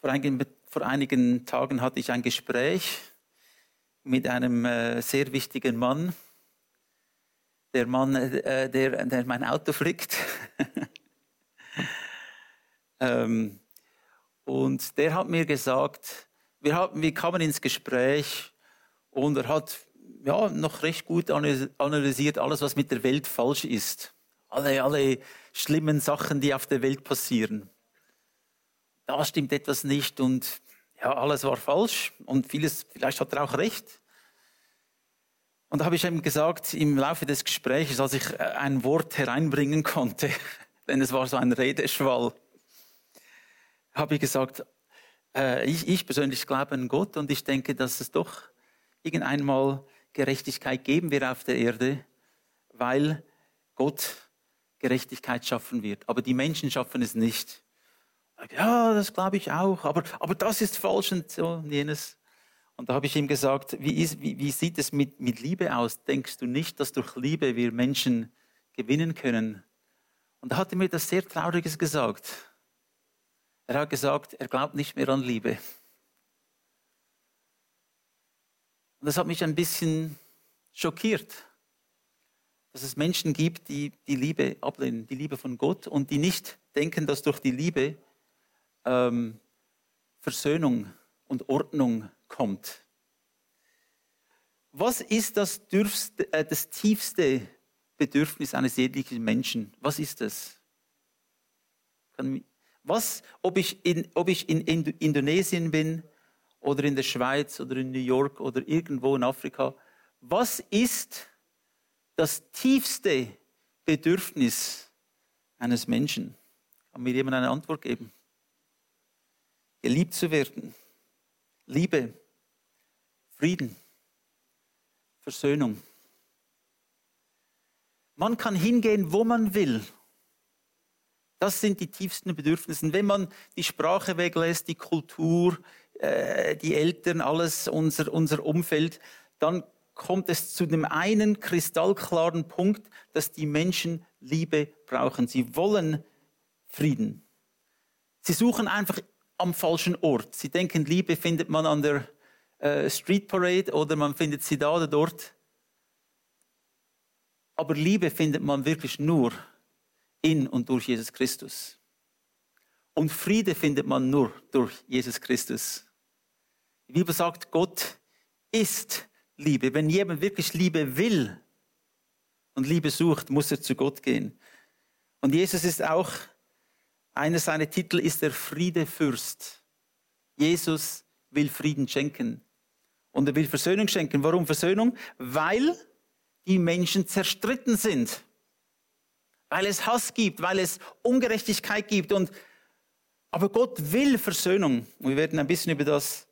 Vor einigen, vor einigen Tagen hatte ich ein Gespräch mit einem äh, sehr wichtigen Mann. Der Mann, äh, der, der mein Auto flickt. ähm, und der hat mir gesagt, wir, haben, wir kamen ins Gespräch und er hat ja, noch recht gut analysiert alles, was mit der Welt falsch ist. Alle, alle schlimmen Sachen, die auf der Welt passieren. Da stimmt etwas nicht und ja, alles war falsch und vieles, vielleicht hat er auch recht. Und da habe ich ihm gesagt, im Laufe des Gesprächs, als ich äh, ein Wort hereinbringen konnte, denn es war so ein Redeschwall, habe ich gesagt, äh, ich, ich persönlich glaube an Gott und ich denke, dass es doch irgendeinmal Gerechtigkeit geben wird auf der Erde, weil Gott Gerechtigkeit schaffen wird. Aber die Menschen schaffen es nicht. Ja, das glaube ich auch, aber, aber das ist falsch und so und jenes. Und da habe ich ihm gesagt, wie, ist, wie, wie sieht es mit, mit Liebe aus? Denkst du nicht, dass durch Liebe wir Menschen gewinnen können? Und da hat er mir das sehr Trauriges gesagt. Er hat gesagt, er glaubt nicht mehr an Liebe. Und das hat mich ein bisschen schockiert, dass es Menschen gibt, die die Liebe ablehnen, die Liebe von Gott und die nicht denken, dass durch die Liebe ähm, Versöhnung und Ordnung kommt. Was ist das, dürfste, äh, das tiefste Bedürfnis eines jeglichen Menschen? Was ist das? Was, ob ich in, ob ich in Indonesien bin oder in der Schweiz oder in New York oder irgendwo in Afrika. Was ist das tiefste Bedürfnis eines Menschen? Kann mir jemand eine Antwort geben? Geliebt zu werden, Liebe, Frieden, Versöhnung. Man kann hingehen, wo man will. Das sind die tiefsten Bedürfnisse. Wenn man die Sprache weglässt, die Kultur, äh, die Eltern, alles unser, unser Umfeld, dann kommt es zu dem einen kristallklaren Punkt, dass die Menschen Liebe brauchen. Sie wollen Frieden. Sie suchen einfach am falschen Ort. Sie denken, Liebe findet man an der äh, Street Parade oder man findet sie da oder dort. Aber Liebe findet man wirklich nur in und durch Jesus Christus. Und Friede findet man nur durch Jesus Christus. Die Bibel sagt, Gott ist Liebe. Wenn jemand wirklich Liebe will und Liebe sucht, muss er zu Gott gehen. Und Jesus ist auch, einer seiner Titel ist der Friedefürst. Jesus will Frieden schenken. Und er will Versöhnung schenken. Warum Versöhnung? Weil die Menschen zerstritten sind. Weil es Hass gibt, weil es Ungerechtigkeit gibt. Und, aber Gott will Versöhnung. Wir werden ein bisschen über das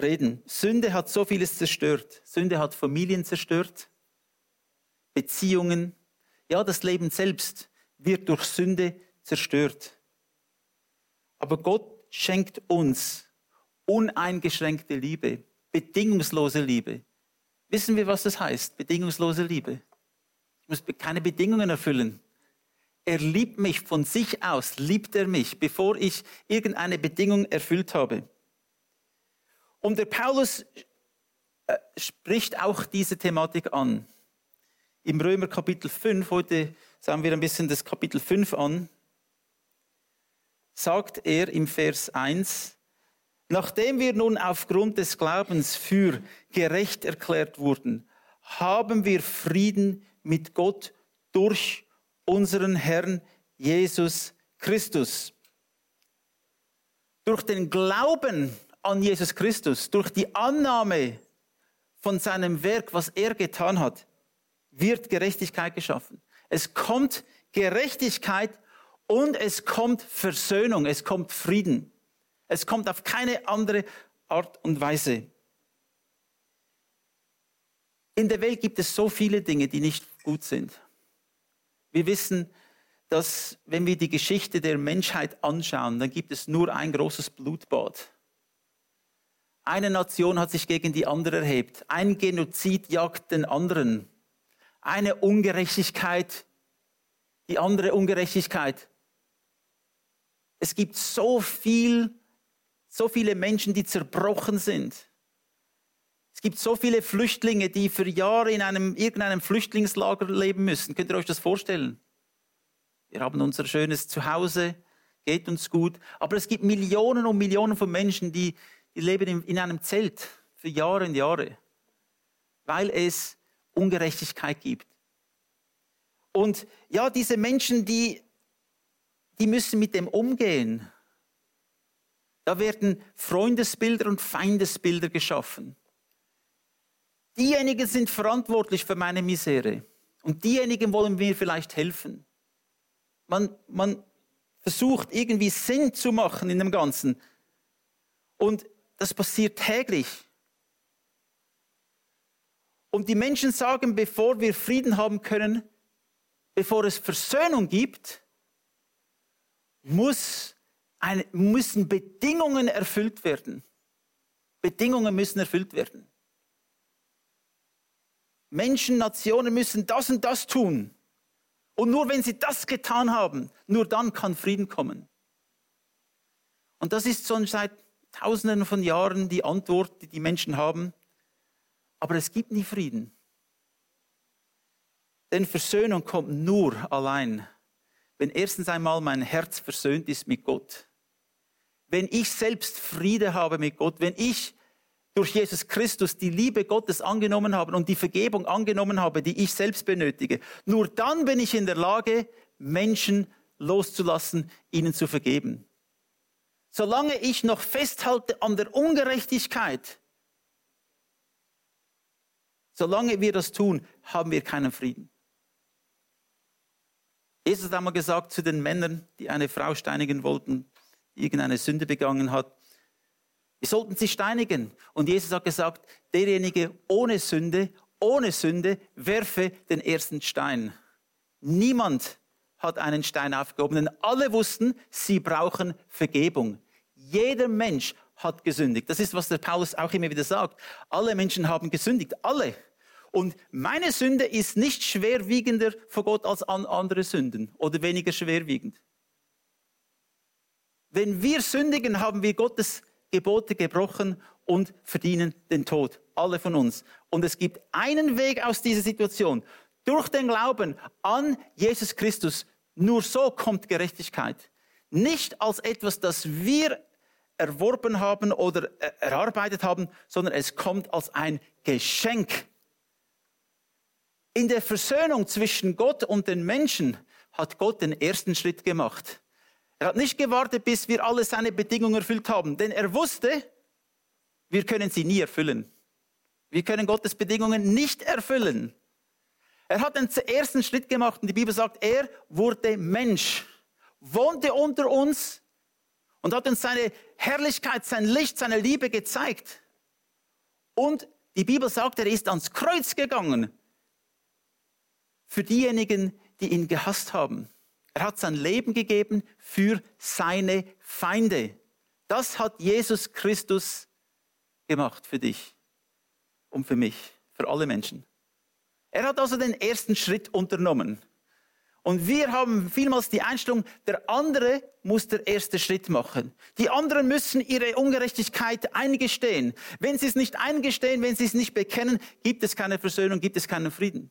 reden. Sünde hat so vieles zerstört. Sünde hat Familien zerstört, Beziehungen. Ja, das Leben selbst wird durch Sünde zerstört. Aber Gott schenkt uns uneingeschränkte Liebe, bedingungslose Liebe. Wissen wir, was das heißt? Bedingungslose Liebe. Ich muss keine Bedingungen erfüllen. Er liebt mich von sich aus, liebt er mich, bevor ich irgendeine Bedingung erfüllt habe. Und der Paulus äh, spricht auch diese Thematik an. Im Römer Kapitel 5, heute sagen wir ein bisschen das Kapitel 5 an, sagt er im Vers 1, Nachdem wir nun aufgrund des Glaubens für gerecht erklärt wurden, haben wir Frieden mit Gott durch unseren Herrn Jesus Christus. Durch den Glauben an Jesus Christus, durch die Annahme von seinem Werk, was er getan hat, wird Gerechtigkeit geschaffen. Es kommt Gerechtigkeit und es kommt Versöhnung, es kommt Frieden. Es kommt auf keine andere Art und Weise. In der Welt gibt es so viele Dinge, die nicht gut sind. Wir wissen, dass wenn wir die Geschichte der Menschheit anschauen, dann gibt es nur ein großes Blutbad. Eine Nation hat sich gegen die andere erhebt. Ein Genozid jagt den anderen. Eine Ungerechtigkeit, die andere Ungerechtigkeit. Es gibt so viel so viele Menschen, die zerbrochen sind. Es gibt so viele Flüchtlinge, die für Jahre in einem, irgendeinem Flüchtlingslager leben müssen. Könnt ihr euch das vorstellen? Wir haben unser schönes Zuhause, geht uns gut. Aber es gibt Millionen und Millionen von Menschen, die, die leben in, in einem Zelt für Jahre und Jahre, weil es Ungerechtigkeit gibt. Und ja, diese Menschen, die, die müssen mit dem umgehen. Da werden Freundesbilder und Feindesbilder geschaffen. Diejenigen sind verantwortlich für meine Misere. Und diejenigen wollen mir vielleicht helfen. Man, man versucht irgendwie Sinn zu machen in dem Ganzen. Und das passiert täglich. Und die Menschen sagen, bevor wir Frieden haben können, bevor es Versöhnung gibt, muss eine, müssen Bedingungen erfüllt werden. Bedingungen müssen erfüllt werden. Menschen, Nationen müssen das und das tun. Und nur wenn sie das getan haben, nur dann kann Frieden kommen. Und das ist schon seit Tausenden von Jahren die Antwort, die die Menschen haben. Aber es gibt nie Frieden. Denn Versöhnung kommt nur allein, wenn erstens einmal mein Herz versöhnt ist mit Gott. Wenn ich selbst Friede habe mit Gott, wenn ich durch Jesus Christus die Liebe Gottes angenommen habe und die Vergebung angenommen habe, die ich selbst benötige, nur dann bin ich in der Lage, Menschen loszulassen, ihnen zu vergeben. Solange ich noch festhalte an der Ungerechtigkeit, solange wir das tun, haben wir keinen Frieden. Jesus hat einmal gesagt zu den Männern, die eine Frau steinigen wollten, die irgendeine Sünde begangen hat, wir sollten sie steinigen. Und Jesus hat gesagt, derjenige ohne Sünde, ohne Sünde, werfe den ersten Stein. Niemand hat einen Stein aufgehoben, denn alle wussten, sie brauchen Vergebung. Jeder Mensch hat gesündigt. Das ist, was der Paulus auch immer wieder sagt. Alle Menschen haben gesündigt. Alle. Und meine Sünde ist nicht schwerwiegender vor Gott als andere Sünden oder weniger schwerwiegend. Wenn wir sündigen, haben wir Gottes Gebote gebrochen und verdienen den Tod. Alle von uns. Und es gibt einen Weg aus dieser Situation. Durch den Glauben an Jesus Christus. Nur so kommt Gerechtigkeit. Nicht als etwas, das wir erworben haben oder erarbeitet haben, sondern es kommt als ein Geschenk. In der Versöhnung zwischen Gott und den Menschen hat Gott den ersten Schritt gemacht. Er hat nicht gewartet, bis wir alle seine Bedingungen erfüllt haben, denn er wusste, wir können sie nie erfüllen. Wir können Gottes Bedingungen nicht erfüllen. Er hat den ersten Schritt gemacht und die Bibel sagt, er wurde Mensch, wohnte unter uns und hat uns seine Herrlichkeit, sein Licht, seine Liebe gezeigt. Und die Bibel sagt, er ist ans Kreuz gegangen für diejenigen, die ihn gehasst haben. Er hat sein Leben gegeben für seine Feinde. Das hat Jesus Christus gemacht für dich und für mich, für alle Menschen. Er hat also den ersten Schritt unternommen. Und wir haben vielmals die Einstellung, der andere muss der erste Schritt machen. Die anderen müssen ihre Ungerechtigkeit eingestehen. Wenn sie es nicht eingestehen, wenn sie es nicht bekennen, gibt es keine Versöhnung, gibt es keinen Frieden.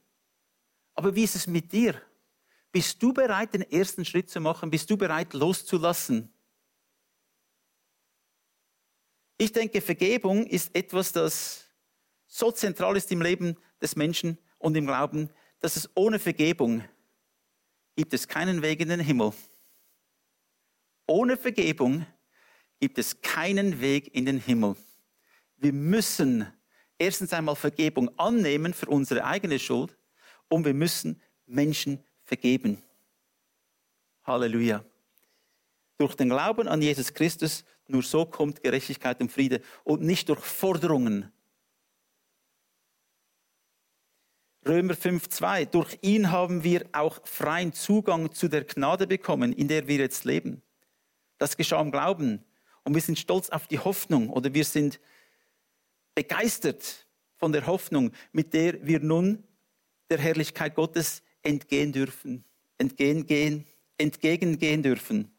Aber wie ist es mit dir? Bist du bereit, den ersten Schritt zu machen? Bist du bereit, loszulassen? Ich denke, Vergebung ist etwas, das so zentral ist im Leben des Menschen und im Glauben, dass es ohne Vergebung gibt es keinen Weg in den Himmel. Ohne Vergebung gibt es keinen Weg in den Himmel. Wir müssen erstens einmal Vergebung annehmen für unsere eigene Schuld und wir müssen Menschen vergeben. Halleluja. Durch den Glauben an Jesus Christus, nur so kommt Gerechtigkeit und Friede und nicht durch Forderungen. Römer 5.2. Durch ihn haben wir auch freien Zugang zu der Gnade bekommen, in der wir jetzt leben. Das geschah im Glauben. Und wir sind stolz auf die Hoffnung oder wir sind begeistert von der Hoffnung, mit der wir nun der Herrlichkeit Gottes entgehen dürfen, entgehen gehen, entgegengehen dürfen.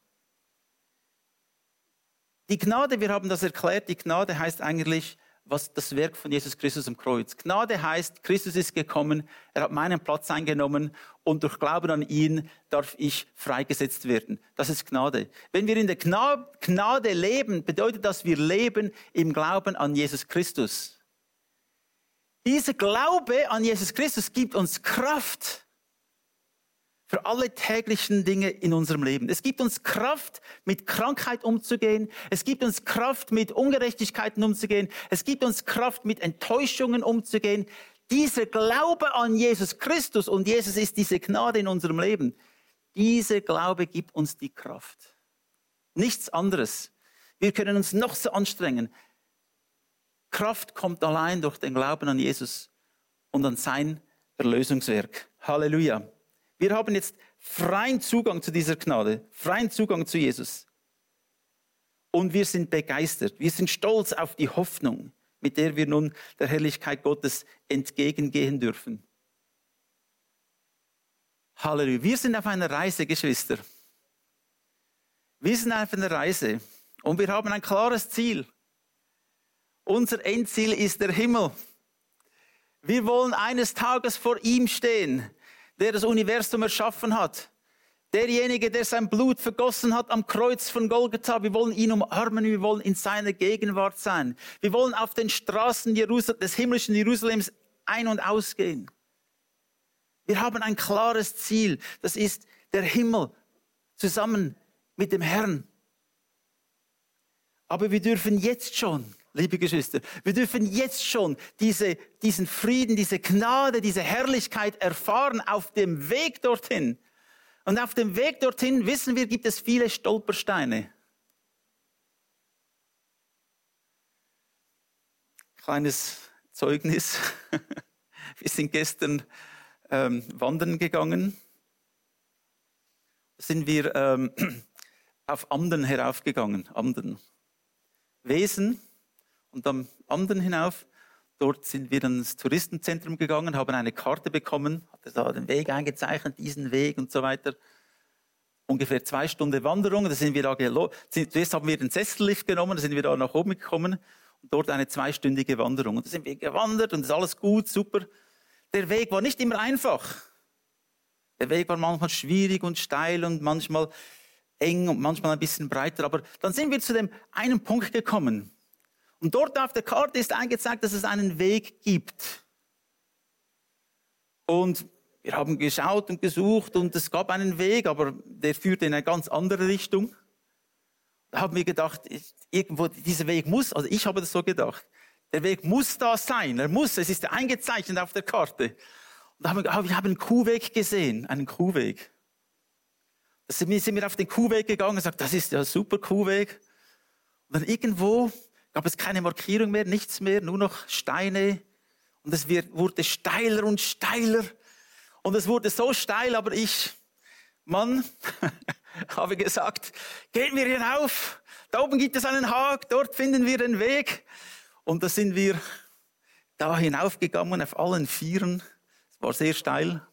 Die Gnade, wir haben das erklärt, die Gnade heißt eigentlich, was das Werk von Jesus Christus am Kreuz. Gnade heißt, Christus ist gekommen, er hat meinen Platz eingenommen und durch Glauben an ihn darf ich freigesetzt werden. Das ist Gnade. Wenn wir in der Gnade leben, bedeutet das, wir leben im Glauben an Jesus Christus. Dieser Glaube an Jesus Christus gibt uns Kraft für alle täglichen Dinge in unserem Leben. Es gibt uns Kraft, mit Krankheit umzugehen. Es gibt uns Kraft, mit Ungerechtigkeiten umzugehen. Es gibt uns Kraft, mit Enttäuschungen umzugehen. Dieser Glaube an Jesus Christus und Jesus ist diese Gnade in unserem Leben. Dieser Glaube gibt uns die Kraft. Nichts anderes. Wir können uns noch so anstrengen. Kraft kommt allein durch den Glauben an Jesus und an sein Erlösungswerk. Halleluja. Wir haben jetzt freien Zugang zu dieser Gnade, freien Zugang zu Jesus. Und wir sind begeistert. Wir sind stolz auf die Hoffnung, mit der wir nun der Herrlichkeit Gottes entgegengehen dürfen. Halleluja. Wir sind auf einer Reise, Geschwister. Wir sind auf einer Reise und wir haben ein klares Ziel. Unser Endziel ist der Himmel. Wir wollen eines Tages vor ihm stehen der das Universum erschaffen hat. Derjenige, der sein Blut vergossen hat am Kreuz von Golgatha. Wir wollen ihn umarmen, wir wollen in seiner Gegenwart sein. Wir wollen auf den Straßen des himmlischen Jerusalems ein- und ausgehen. Wir haben ein klares Ziel. Das ist der Himmel zusammen mit dem Herrn. Aber wir dürfen jetzt schon liebe Geschwister, wir dürfen jetzt schon diese, diesen Frieden, diese Gnade, diese Herrlichkeit erfahren auf dem Weg dorthin. Und auf dem Weg dorthin, wissen wir, gibt es viele Stolpersteine. Kleines Zeugnis. Wir sind gestern ähm, wandern gegangen. Sind wir ähm, auf Amden heraufgegangen. Amden. Wesen, und am anderen hinauf, dort sind wir ins Touristenzentrum gegangen, haben eine Karte bekommen, hatte da den Weg eingezeichnet, diesen Weg und so weiter. Ungefähr zwei Stunden Wanderung, da sind wir da Zuerst haben wir den Sessellift genommen, da sind wir da nach oben gekommen und dort eine zweistündige Wanderung. Und da sind wir gewandert und ist alles gut, super. Der Weg war nicht immer einfach. Der Weg war manchmal schwierig und steil und manchmal eng und manchmal ein bisschen breiter. Aber dann sind wir zu dem einen Punkt gekommen. Und dort auf der Karte ist eingezeigt, dass es einen Weg gibt. Und wir haben geschaut und gesucht und es gab einen Weg, aber der führte in eine ganz andere Richtung. Da haben wir gedacht, irgendwo dieser Weg muss, also ich habe das so gedacht, der Weg muss da sein, er muss, es ist eingezeichnet auf der Karte. Und da haben wir, wir haben einen Kuhweg gesehen, einen Kuhweg. Da sind wir auf den Kuhweg gegangen und gesagt, das ist ja ein super Kuhweg. Und dann irgendwo gab es keine Markierung mehr, nichts mehr, nur noch Steine. Und es wurde steiler und steiler. Und es wurde so steil, aber ich, Mann, habe gesagt, gehen wir hinauf. Da oben gibt es einen Hag, dort finden wir den Weg. Und da sind wir da hinaufgegangen auf allen Vieren. Es war sehr steil.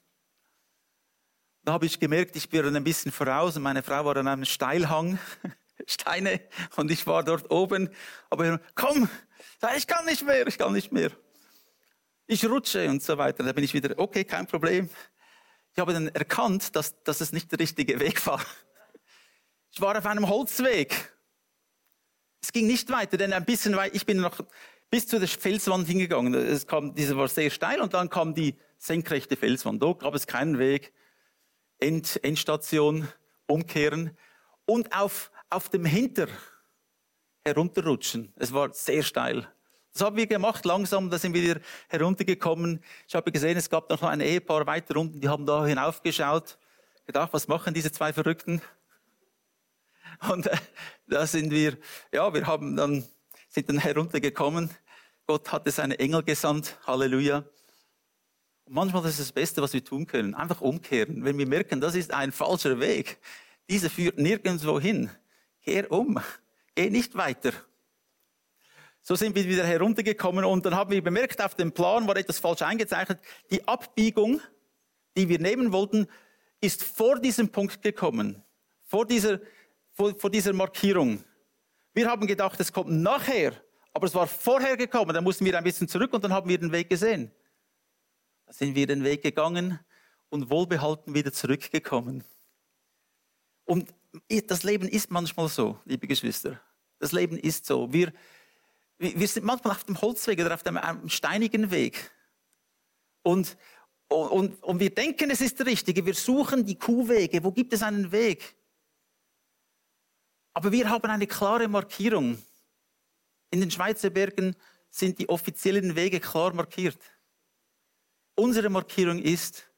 Da habe ich gemerkt, ich bin ein bisschen voraus und meine Frau war an einem Steilhang. Steine und ich war dort oben. Aber komm, ich kann nicht mehr, ich kann nicht mehr. Ich rutsche und so weiter. Da bin ich wieder, okay, kein Problem. Ich habe dann erkannt, dass, dass es nicht der richtige Weg war. Ich war auf einem Holzweg. Es ging nicht weiter, denn ein bisschen weit, ich bin noch bis zu der Felswand hingegangen. Es kam, diese war sehr steil und dann kam die senkrechte Felswand. Dort gab es keinen Weg. End, Endstation, umkehren. Und auf auf dem Hinter herunterrutschen. Es war sehr steil. Das haben wir gemacht, langsam, da sind wir wieder heruntergekommen. Ich habe gesehen, es gab noch ein Ehepaar weiter unten, die haben da hinaufgeschaut, gedacht, was machen diese zwei Verrückten? Und äh, da sind wir, ja, wir haben dann, sind dann heruntergekommen. Gott hatte seine Engel gesandt, Halleluja. Und manchmal ist das Beste, was wir tun können, einfach umkehren. Wenn wir merken, das ist ein falscher Weg, dieser führt nirgendwo hin, kehr um, geh nicht weiter. So sind wir wieder heruntergekommen und dann haben wir bemerkt, auf dem Plan war etwas falsch eingezeichnet. Die Abbiegung, die wir nehmen wollten, ist vor diesem Punkt gekommen. Vor dieser, vor, vor dieser Markierung. Wir haben gedacht, es kommt nachher, aber es war vorher gekommen. Dann mussten wir ein bisschen zurück und dann haben wir den Weg gesehen. Da sind wir den Weg gegangen und wohlbehalten wieder zurückgekommen. Und das Leben ist manchmal so, liebe Geschwister. Das Leben ist so. Wir, wir sind manchmal auf dem Holzweg oder auf dem steinigen Weg. Und, und, und wir denken, es ist der richtige. Wir suchen die Kuhwege. Wo gibt es einen Weg? Aber wir haben eine klare Markierung. In den Schweizer Bergen sind die offiziellen Wege klar markiert. Unsere Markierung ist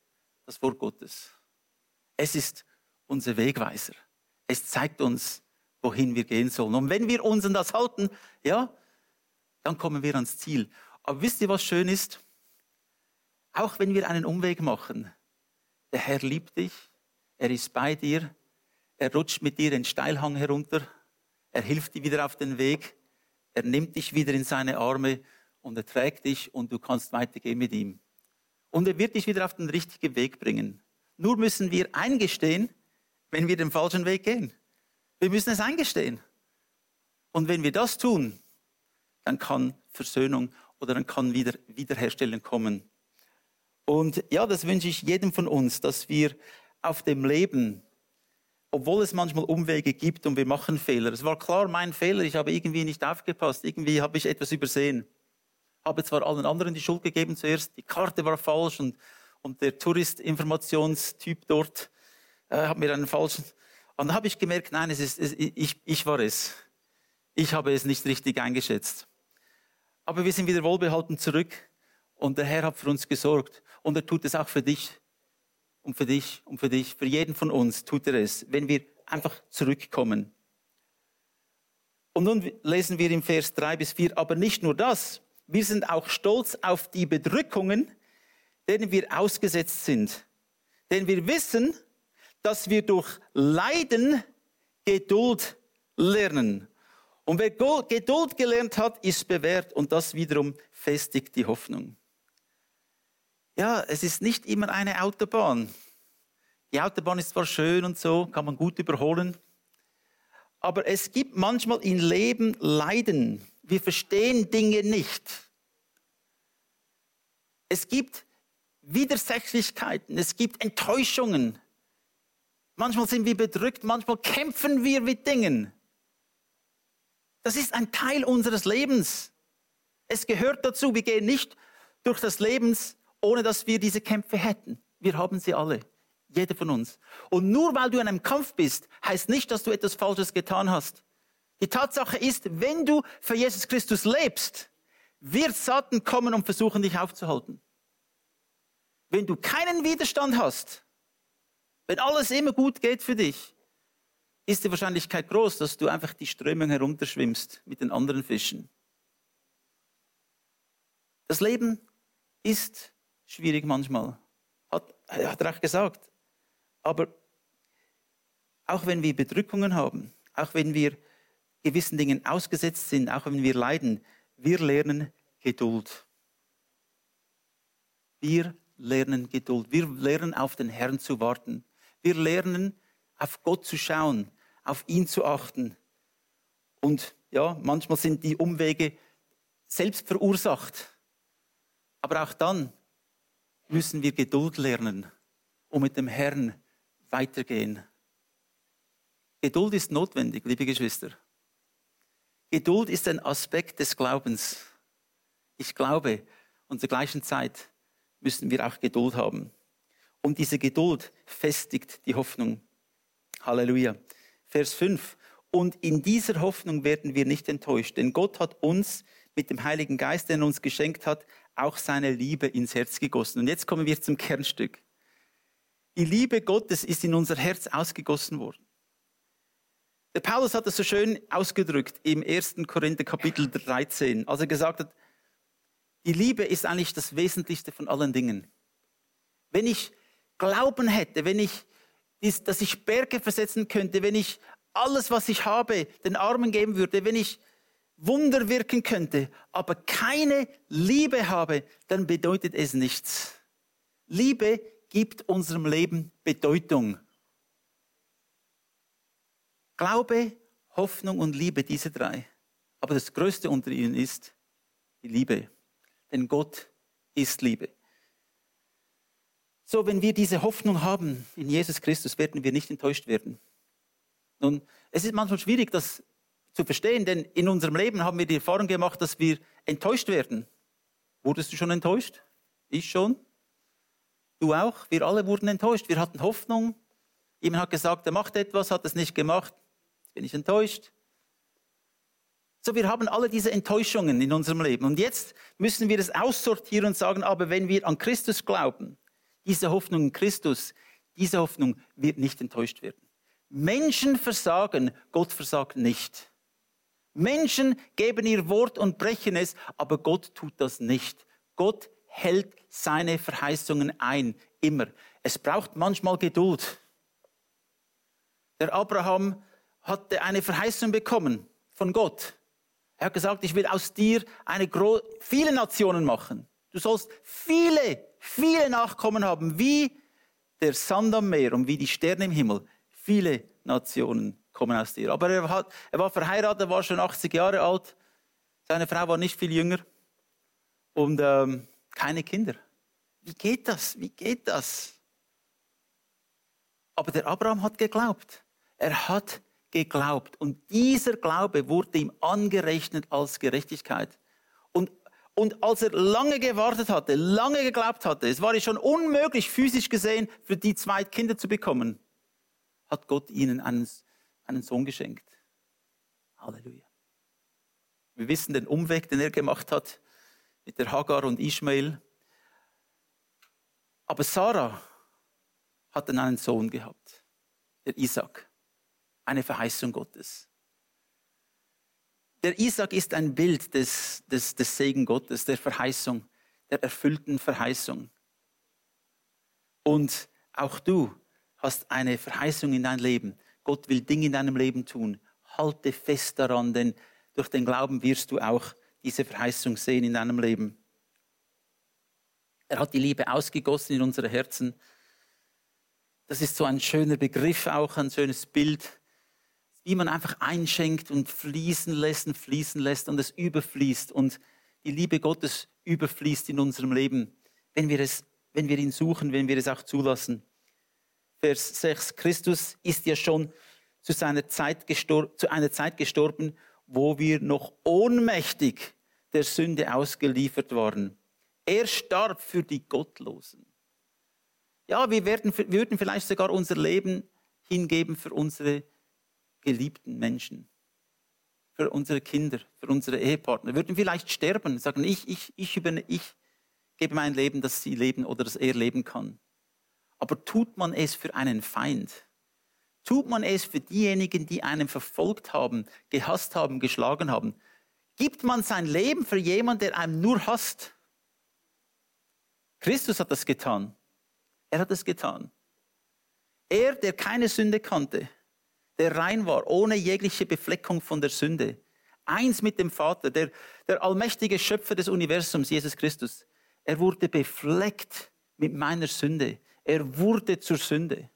das Wort Gottes. Es ist unser Wegweiser. Es zeigt uns, wohin wir gehen sollen. Und wenn wir uns an das halten, ja, dann kommen wir ans Ziel. Aber wisst ihr, was schön ist? Auch wenn wir einen Umweg machen, der Herr liebt dich, er ist bei dir, er rutscht mit dir den Steilhang herunter, er hilft dir wieder auf den Weg, er nimmt dich wieder in seine Arme und er trägt dich und du kannst weitergehen mit ihm. Und er wird dich wieder auf den richtigen Weg bringen. Nur müssen wir eingestehen, wenn wir den falschen Weg gehen. Wir müssen es eingestehen. Und wenn wir das tun, dann kann Versöhnung oder dann kann wieder Wiederherstellen kommen. Und ja, das wünsche ich jedem von uns, dass wir auf dem Leben, obwohl es manchmal Umwege gibt und wir machen Fehler. Es war klar mein Fehler, ich habe irgendwie nicht aufgepasst, irgendwie habe ich etwas übersehen. Habe zwar allen anderen die Schuld gegeben zuerst, die Karte war falsch und, und der Touristinformationstyp dort äh, hat mir einen falschen. Und dann habe ich gemerkt, nein, es ist, es, ich, ich war es. Ich habe es nicht richtig eingeschätzt. Aber wir sind wieder wohlbehalten zurück und der Herr hat für uns gesorgt und er tut es auch für dich und für dich und für dich, für jeden von uns tut er es, wenn wir einfach zurückkommen. Und nun lesen wir im Vers drei bis vier, aber nicht nur das, wir sind auch stolz auf die Bedrückungen, denen wir ausgesetzt sind. Denn wir wissen, dass wir durch Leiden Geduld lernen. Und wer Geduld gelernt hat, ist bewährt und das wiederum festigt die Hoffnung. Ja, es ist nicht immer eine Autobahn. Die Autobahn ist zwar schön und so, kann man gut überholen, aber es gibt manchmal im Leben Leiden. Wir verstehen Dinge nicht. Es gibt Widersächlichkeiten, es gibt Enttäuschungen, Manchmal sind wir bedrückt, manchmal kämpfen wir mit Dingen. Das ist ein Teil unseres Lebens. Es gehört dazu. Wir gehen nicht durch das Leben, ohne dass wir diese Kämpfe hätten. Wir haben sie alle. Jeder von uns. Und nur weil du in einem Kampf bist, heißt nicht, dass du etwas Falsches getan hast. Die Tatsache ist, wenn du für Jesus Christus lebst, wird Satan kommen und versuchen, dich aufzuhalten. Wenn du keinen Widerstand hast, wenn alles immer gut geht für dich, ist die Wahrscheinlichkeit groß, dass du einfach die Strömung herunterschwimmst mit den anderen Fischen. Das Leben ist schwierig manchmal, hat, hat er auch gesagt. Aber auch wenn wir Bedrückungen haben, auch wenn wir gewissen Dingen ausgesetzt sind, auch wenn wir leiden, wir lernen Geduld. Wir lernen Geduld. Wir lernen auf den Herrn zu warten. Wir lernen, auf Gott zu schauen, auf ihn zu achten. Und ja, manchmal sind die Umwege selbst verursacht. Aber auch dann müssen wir Geduld lernen und mit dem Herrn weitergehen. Geduld ist notwendig, liebe Geschwister. Geduld ist ein Aspekt des Glaubens. Ich glaube, und zur gleichen Zeit müssen wir auch Geduld haben. Und diese Geduld festigt die Hoffnung. Halleluja. Vers 5. Und in dieser Hoffnung werden wir nicht enttäuscht, denn Gott hat uns mit dem Heiligen Geist, den er uns geschenkt hat, auch seine Liebe ins Herz gegossen. Und jetzt kommen wir zum Kernstück. Die Liebe Gottes ist in unser Herz ausgegossen worden. Der Paulus hat es so schön ausgedrückt im 1. Korinther Kapitel 13, als er gesagt hat, die Liebe ist eigentlich das Wesentlichste von allen Dingen. Wenn ich Glauben hätte, wenn ich, dass ich Berge versetzen könnte, wenn ich alles, was ich habe, den Armen geben würde, wenn ich Wunder wirken könnte, aber keine Liebe habe, dann bedeutet es nichts. Liebe gibt unserem Leben Bedeutung. Glaube, Hoffnung und Liebe, diese drei. Aber das Größte unter ihnen ist die Liebe. Denn Gott ist Liebe. So, wenn wir diese Hoffnung haben in Jesus Christus, werden wir nicht enttäuscht werden. Nun, es ist manchmal schwierig, das zu verstehen, denn in unserem Leben haben wir die Erfahrung gemacht, dass wir enttäuscht werden. Wurdest du schon enttäuscht? Ich schon. Du auch. Wir alle wurden enttäuscht. Wir hatten Hoffnung. Jemand hat gesagt, er macht etwas, hat es nicht gemacht. Jetzt bin ich enttäuscht. So, wir haben alle diese Enttäuschungen in unserem Leben. Und jetzt müssen wir es aussortieren und sagen, aber wenn wir an Christus glauben, diese Hoffnung in Christus, diese Hoffnung wird nicht enttäuscht werden. Menschen versagen, Gott versagt nicht. Menschen geben ihr Wort und brechen es, aber Gott tut das nicht. Gott hält seine Verheißungen ein, immer. Es braucht manchmal Geduld. Der Abraham hatte eine Verheißung bekommen von Gott. Er hat gesagt, ich will aus dir eine viele Nationen machen. Du sollst viele, viele Nachkommen haben, wie der Sand am Meer und wie die Sterne im Himmel. Viele Nationen kommen aus dir. Aber er, hat, er war verheiratet, war schon 80 Jahre alt. Seine Frau war nicht viel jünger. Und ähm, keine Kinder. Wie geht das? Wie geht das? Aber der Abraham hat geglaubt. Er hat geglaubt. Und dieser Glaube wurde ihm angerechnet als Gerechtigkeit. Und, als er lange gewartet hatte, lange geglaubt hatte, es war ja schon unmöglich, physisch gesehen, für die zwei Kinder zu bekommen, hat Gott ihnen einen, einen Sohn geschenkt. Halleluja. Wir wissen den Umweg, den er gemacht hat mit der Hagar und Ishmael. Aber Sarah hat dann einen Sohn gehabt, der Isaac eine Verheißung Gottes. Der Isaac ist ein Bild des, des, des Segen Gottes, der Verheißung, der erfüllten Verheißung. Und auch du hast eine Verheißung in dein Leben. Gott will Dinge in deinem Leben tun. Halte fest daran, denn durch den Glauben wirst du auch diese Verheißung sehen in deinem Leben. Er hat die Liebe ausgegossen in unsere Herzen. Das ist so ein schöner Begriff, auch ein schönes Bild wie man einfach einschenkt und fließen lässt und fließen lässt und es überfließt und die Liebe Gottes überfließt in unserem Leben, wenn wir es, wenn wir ihn suchen, wenn wir es auch zulassen. Vers 6. Christus ist ja schon zu, seiner Zeit zu einer Zeit gestorben, wo wir noch ohnmächtig der Sünde ausgeliefert waren. Er starb für die Gottlosen. Ja, wir werden, würden vielleicht sogar unser Leben hingeben für unsere geliebten Menschen, für unsere Kinder, für unsere Ehepartner, würden vielleicht sterben, sagen, ich, ich, ich, über, ich gebe mein Leben, dass sie leben oder dass er leben kann. Aber tut man es für einen Feind? Tut man es für diejenigen, die einen verfolgt haben, gehasst haben, geschlagen haben? Gibt man sein Leben für jemanden, der einem nur hasst? Christus hat das getan. Er hat es getan. Er, der keine Sünde kannte, der rein war, ohne jegliche Befleckung von der Sünde. Eins mit dem Vater, der, der allmächtige Schöpfer des Universums, Jesus Christus. Er wurde befleckt mit meiner Sünde. Er wurde zur Sünde.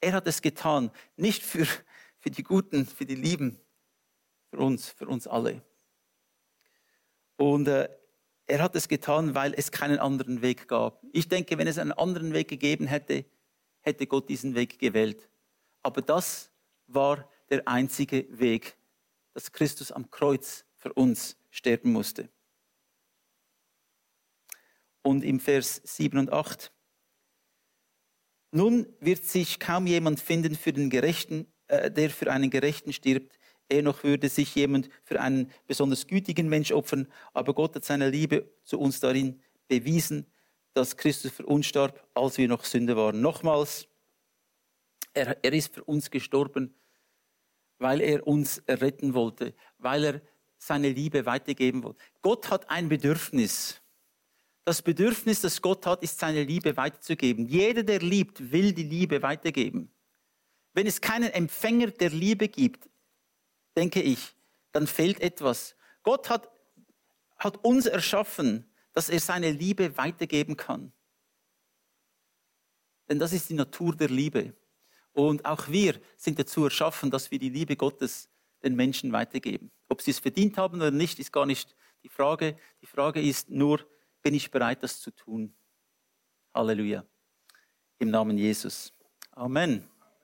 Er hat es getan, nicht für, für die Guten, für die Lieben, für uns, für uns alle. Und äh, er hat es getan, weil es keinen anderen Weg gab. Ich denke, wenn es einen anderen Weg gegeben hätte, hätte Gott diesen Weg gewählt. Aber das war der einzige Weg, dass Christus am Kreuz für uns sterben musste. Und im Vers 7 und 8. Nun wird sich kaum jemand finden für den Gerechten, äh, der für einen Gerechten stirbt. Eher noch würde sich jemand für einen besonders gütigen Mensch opfern. Aber Gott hat seine Liebe zu uns darin bewiesen, dass Christus für uns starb, als wir noch Sünde waren. Nochmals, er, er ist für uns gestorben, weil er uns retten wollte, weil er seine Liebe weitergeben wollte. Gott hat ein Bedürfnis. Das Bedürfnis, das Gott hat, ist seine Liebe weiterzugeben. Jeder, der liebt, will die Liebe weitergeben. Wenn es keinen Empfänger der Liebe gibt, denke ich, dann fehlt etwas. Gott hat, hat uns erschaffen, dass er seine Liebe weitergeben kann. Denn das ist die Natur der Liebe. Und auch wir sind dazu erschaffen, dass wir die Liebe Gottes den Menschen weitergeben. Ob sie es verdient haben oder nicht, ist gar nicht die Frage. Die Frage ist nur, bin ich bereit, das zu tun? Halleluja. Im Namen Jesus. Amen.